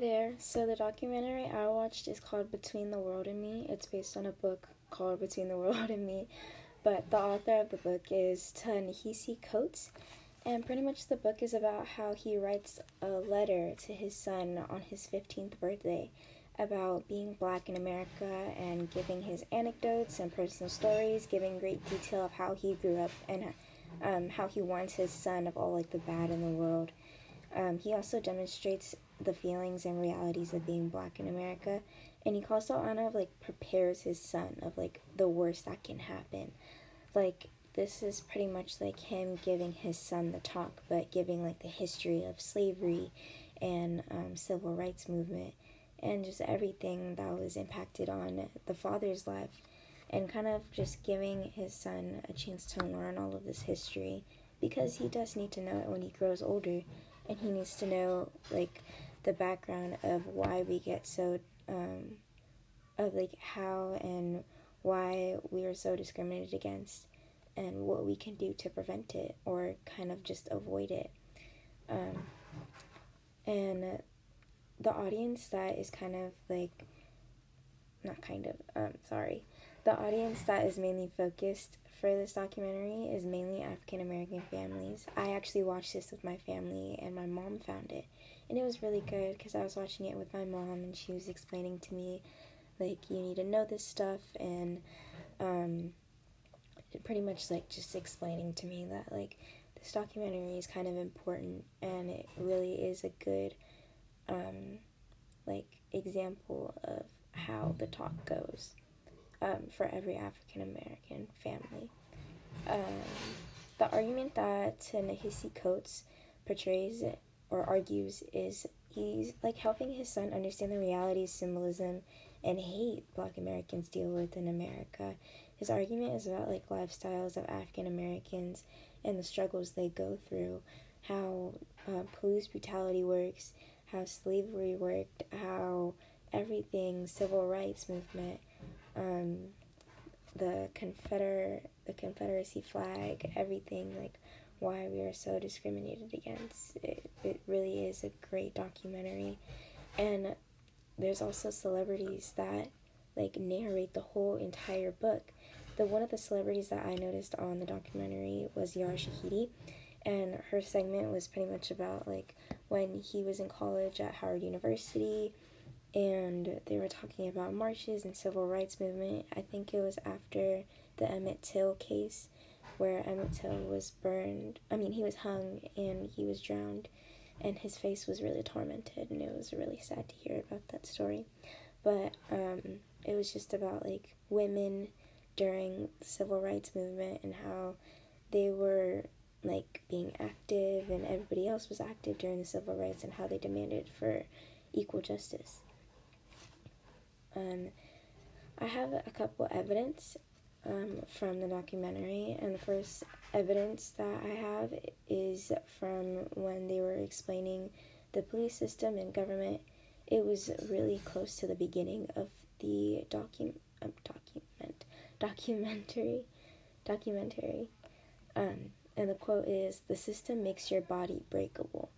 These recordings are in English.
There. So the documentary I watched is called Between the World and Me. It's based on a book called Between the World and Me, but the author of the book is Ta-Nehisi Coates, and pretty much the book is about how he writes a letter to his son on his 15th birthday about being black in America and giving his anecdotes and personal stories, giving great detail of how he grew up and um, how he warns his son of all like the bad in the world. Um, he also demonstrates the feelings and realities of being black in America, and he kind of like prepares his son of like the worst that can happen. Like this is pretty much like him giving his son the talk, but giving like the history of slavery and um, civil rights movement and just everything that was impacted on the father's life and kind of just giving his son a chance to learn all of this history because he does need to know it when he grows older and he needs to know like the background of why we get so um, of like how and why we are so discriminated against and what we can do to prevent it or kind of just avoid it. Um, and the audience that is kind of like not kind of um sorry. The audience that is mainly focused for this documentary is mainly African American families. I actually watched this with my family and my mom found it. And it was really good because I was watching it with my mom and she was explaining to me like you need to know this stuff and um pretty much like just explaining to me that like this documentary is kind of important and it really is a good um, like example of how the talk goes um, for every African American family. Um, the argument that Ta-Nehisi Coates portrays or argues is he's like helping his son understand the realities, symbolism, and hate Black Americans deal with in America. His argument is about like lifestyles of African Americans and the struggles they go through, how uh, police brutality works, how slavery worked, how everything, civil rights movement, um, the Confeder the Confederacy flag, everything like why we are so discriminated against. It, it really is a great documentary. And there's also celebrities that like narrate the whole entire book. The one of the celebrities that I noticed on the documentary was Yara Shahidi and her segment was pretty much about like when he was in college at Howard University and they were talking about marches and civil rights movement. I think it was after the Emmett Till case where Emmett Till was burned. I mean, he was hung and he was drowned and his face was really tormented and it was really sad to hear about that story. But um, it was just about like women during the civil rights movement and how they were like being active and everybody else was active during the civil rights and how they demanded for equal justice. Um, I have a couple evidence um, from the documentary, and the first evidence that I have is from when they were explaining the police system and government. It was really close to the beginning of the docu- um, document documentary documentary. Um, and the quote is The system makes your body breakable.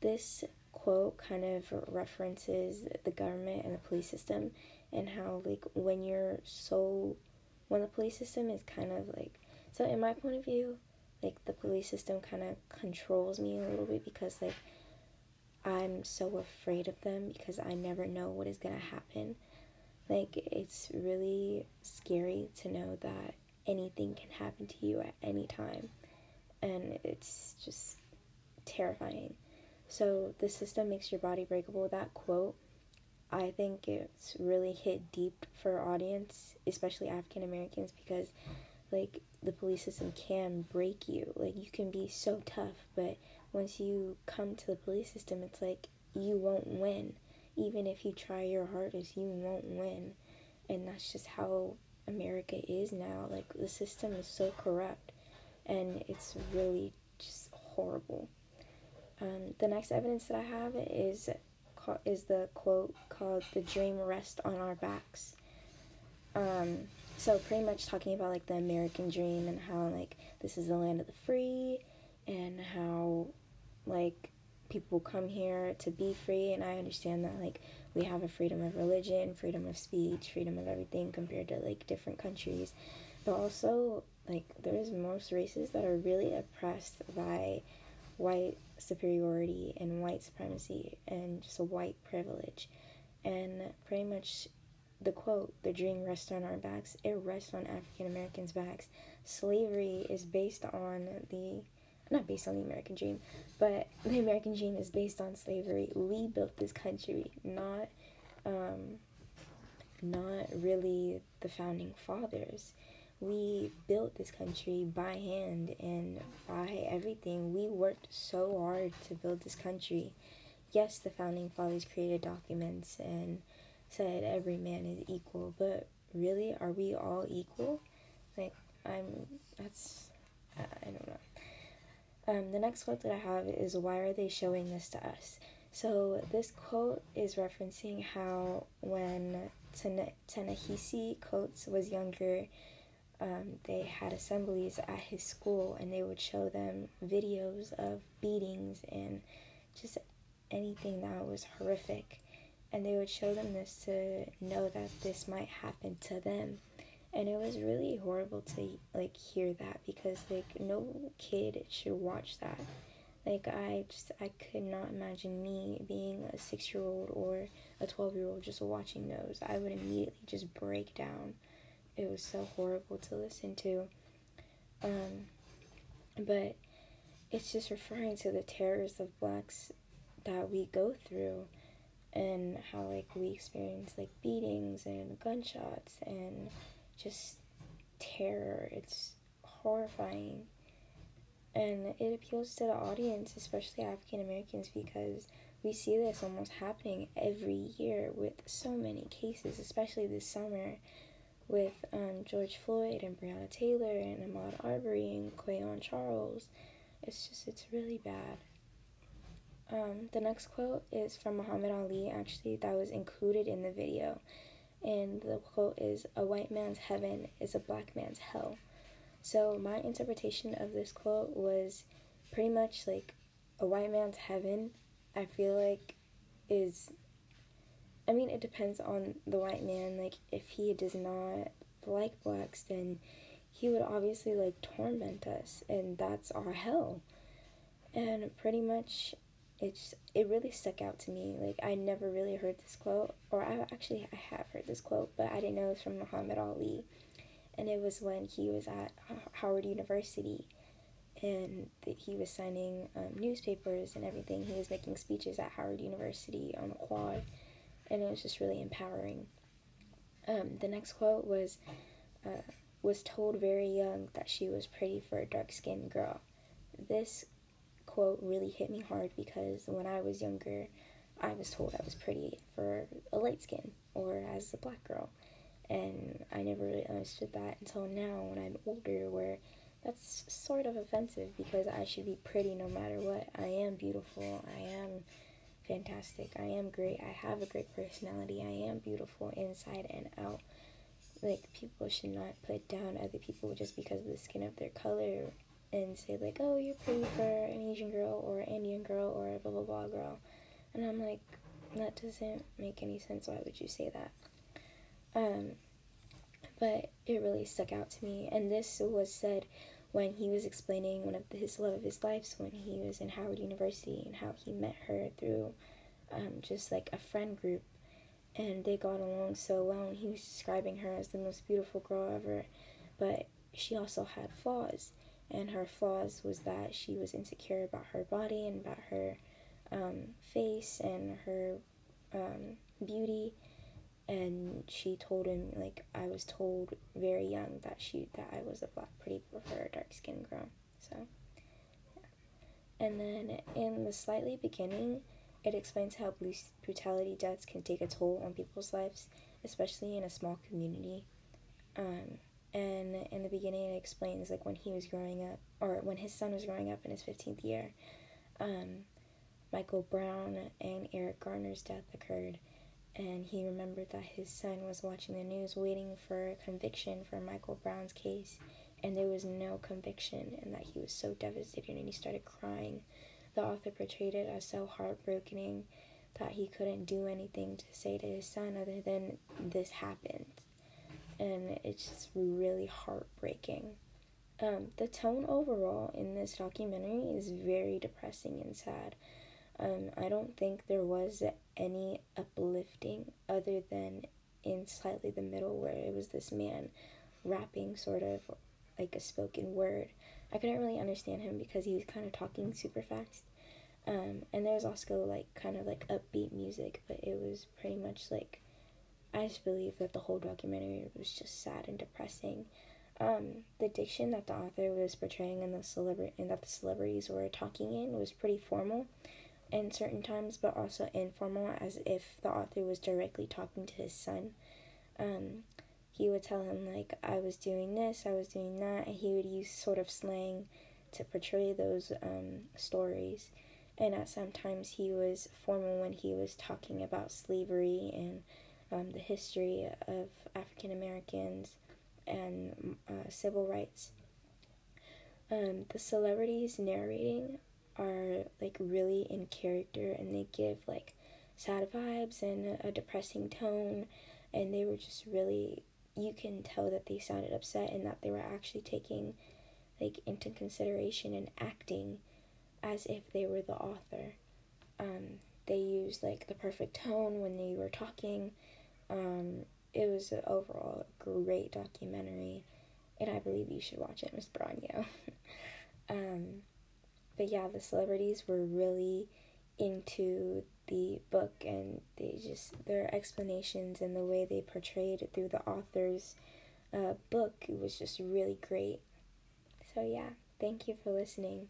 This quote kind of references the government and the police system and how, like, when you're so, when the police system is kind of like, so in my point of view, like, the police system kind of controls me a little bit because, like, I'm so afraid of them because I never know what is going to happen. Like, it's really scary to know that anything can happen to you at any time and it's just terrifying. So the system makes your body breakable. That quote, I think it's really hit deep for audience, especially African Americans, because like the police system can break you. Like you can be so tough, but once you come to the police system, it's like you won't win. Even if you try your hardest, you won't win. And that's just how America is now. Like the system is so corrupt and it's really just horrible. Um, the next evidence that I have is is the quote called "The dream rests on our backs." Um, so pretty much talking about like the American dream and how like this is the land of the free, and how like people come here to be free, and I understand that like we have a freedom of religion, freedom of speech, freedom of everything compared to like different countries, but also like there's most races that are really oppressed by white superiority and white supremacy and just a white privilege, and pretty much the quote, the dream rests on our backs, it rests on African Americans' backs. Slavery is based on the, not based on the American dream, but the American dream is based on slavery. We built this country, not, um, not really the founding fathers. We built this country by hand and by everything. We worked so hard to build this country. Yes, the founding fathers created documents and said every man is equal, but really, are we all equal? Like, I'm, that's, I, don't know. Um, the next quote that I have is, Why are they showing this to us? So, this quote is referencing how when Ta-Nehisi Coates was younger, um, they had assemblies at his school and they would show them videos of beatings and just anything that was horrific. And they would show them this to know that this might happen to them. And it was really horrible to like hear that because like no kid should watch that. Like i just i could not imagine me being a six year old or a 12 year old just watching those. I would immediately just break down it was so horrible to listen to um but it's just referring to the terrors of blacks that we go through and how like we experience like beatings and gunshots and just terror. It's horrifying. And it appeals to the audience, especially African Americans, because we see this almost happening every year with so many cases, especially this summer with um, George Floyd and Breonna Taylor and Ahmaud Arbery and Quayon Charles. It's just, it's really bad. Um, the next quote is from Muhammad Ali, actually, that was included in the video. And the quote is A white man's heaven is a black man's hell. So, my interpretation of this quote was pretty much like a white man's heaven, I feel like, is. I mean, it depends on the white man. Like, if he does not like blacks, then he would obviously like torment us, and that's our hell. And pretty much it's it really stuck out to me. Like I never really heard this quote, or I actually I have heard this quote, but I didn't know it was from Muhammad Ali, and it was when he was at Howard University, and that he was signing um, newspapers and everything. He was making speeches at Howard University on the quad, and it was just really empowering. Um, the next quote was, uh, was told very young that she was pretty for a dark skinned girl. This quote really hit me hard because when I was younger, I was told I was pretty for a light skin or as a black girl. And I never really understood that until now when I'm older, where that's sort of offensive because I should be pretty no matter what. I am beautiful. I am fantastic. I am great. I have a great personality. I am beautiful inside and out. Like, people should not put down other people just because of the skin of their color and say like, "Oh, you're pretty for an Asian girl or an Indian girl or a blah blah blah girl," and I'm like, that doesn't make any sense. Why would you say that? Um, but it really stuck out to me, and this was said when he was explaining one of his love of his life when he was in Howard University and how he met her through um, just like a friend group, and they got along so well. And he was describing her as the most beautiful girl ever, but she also had flaws and her flaws was that she was insecure about her body and about her um, face and her um, beauty and she told him like I was told very young that she that I was a black pretty for a dark skinned girl so yeah. and then in the slightly beginning it explains how brutality deaths can take a toll on people's lives especially in a small community um, and in the beginning it explains like when he was growing up or when his son was growing up in his 15th year um, michael brown and eric garner's death occurred and he remembered that his son was watching the news waiting for a conviction for michael brown's case and there was no conviction and that he was so devastated and he started crying the author portrayed it as so heartbreaking that he couldn't do anything to say to his son other than this happened. And it's just really heartbreaking. Um, the tone overall in this documentary is very depressing and sad. Um, I don't think there was any uplifting other than in slightly the middle where it was this man rapping sort of like a spoken word. I couldn't really understand him because he was kind of talking super fast. Um, and there was also like kind of like upbeat music, but it was pretty much like I just believe that the whole documentary was just sad and depressing. Um, the diction that the author was portraying and the celebrity and that the celebrities were talking in was pretty formal in certain times, but also informal, as if the author was directly talking to his son. Um, he would tell him like I was doing this, I was doing that, and he would use sort of slang to portray those um, stories. And at sometimes he was formal when he was talking about slavery and um, the history of African Americans and uh, civil rights. Um, the celebrities narrating are like really in character and they give like sad vibes and a depressing tone and they were just really you can tell that they sounded upset and that they were actually taking like into consideration and acting as if they were the author um, they used like the perfect tone when they were talking um, it was overall great documentary and i believe you should watch it miss Branyo. um, but yeah, the celebrities were really into the book and they just their explanations and the way they portrayed it through the author's uh, book was just really great. So yeah, thank you for listening.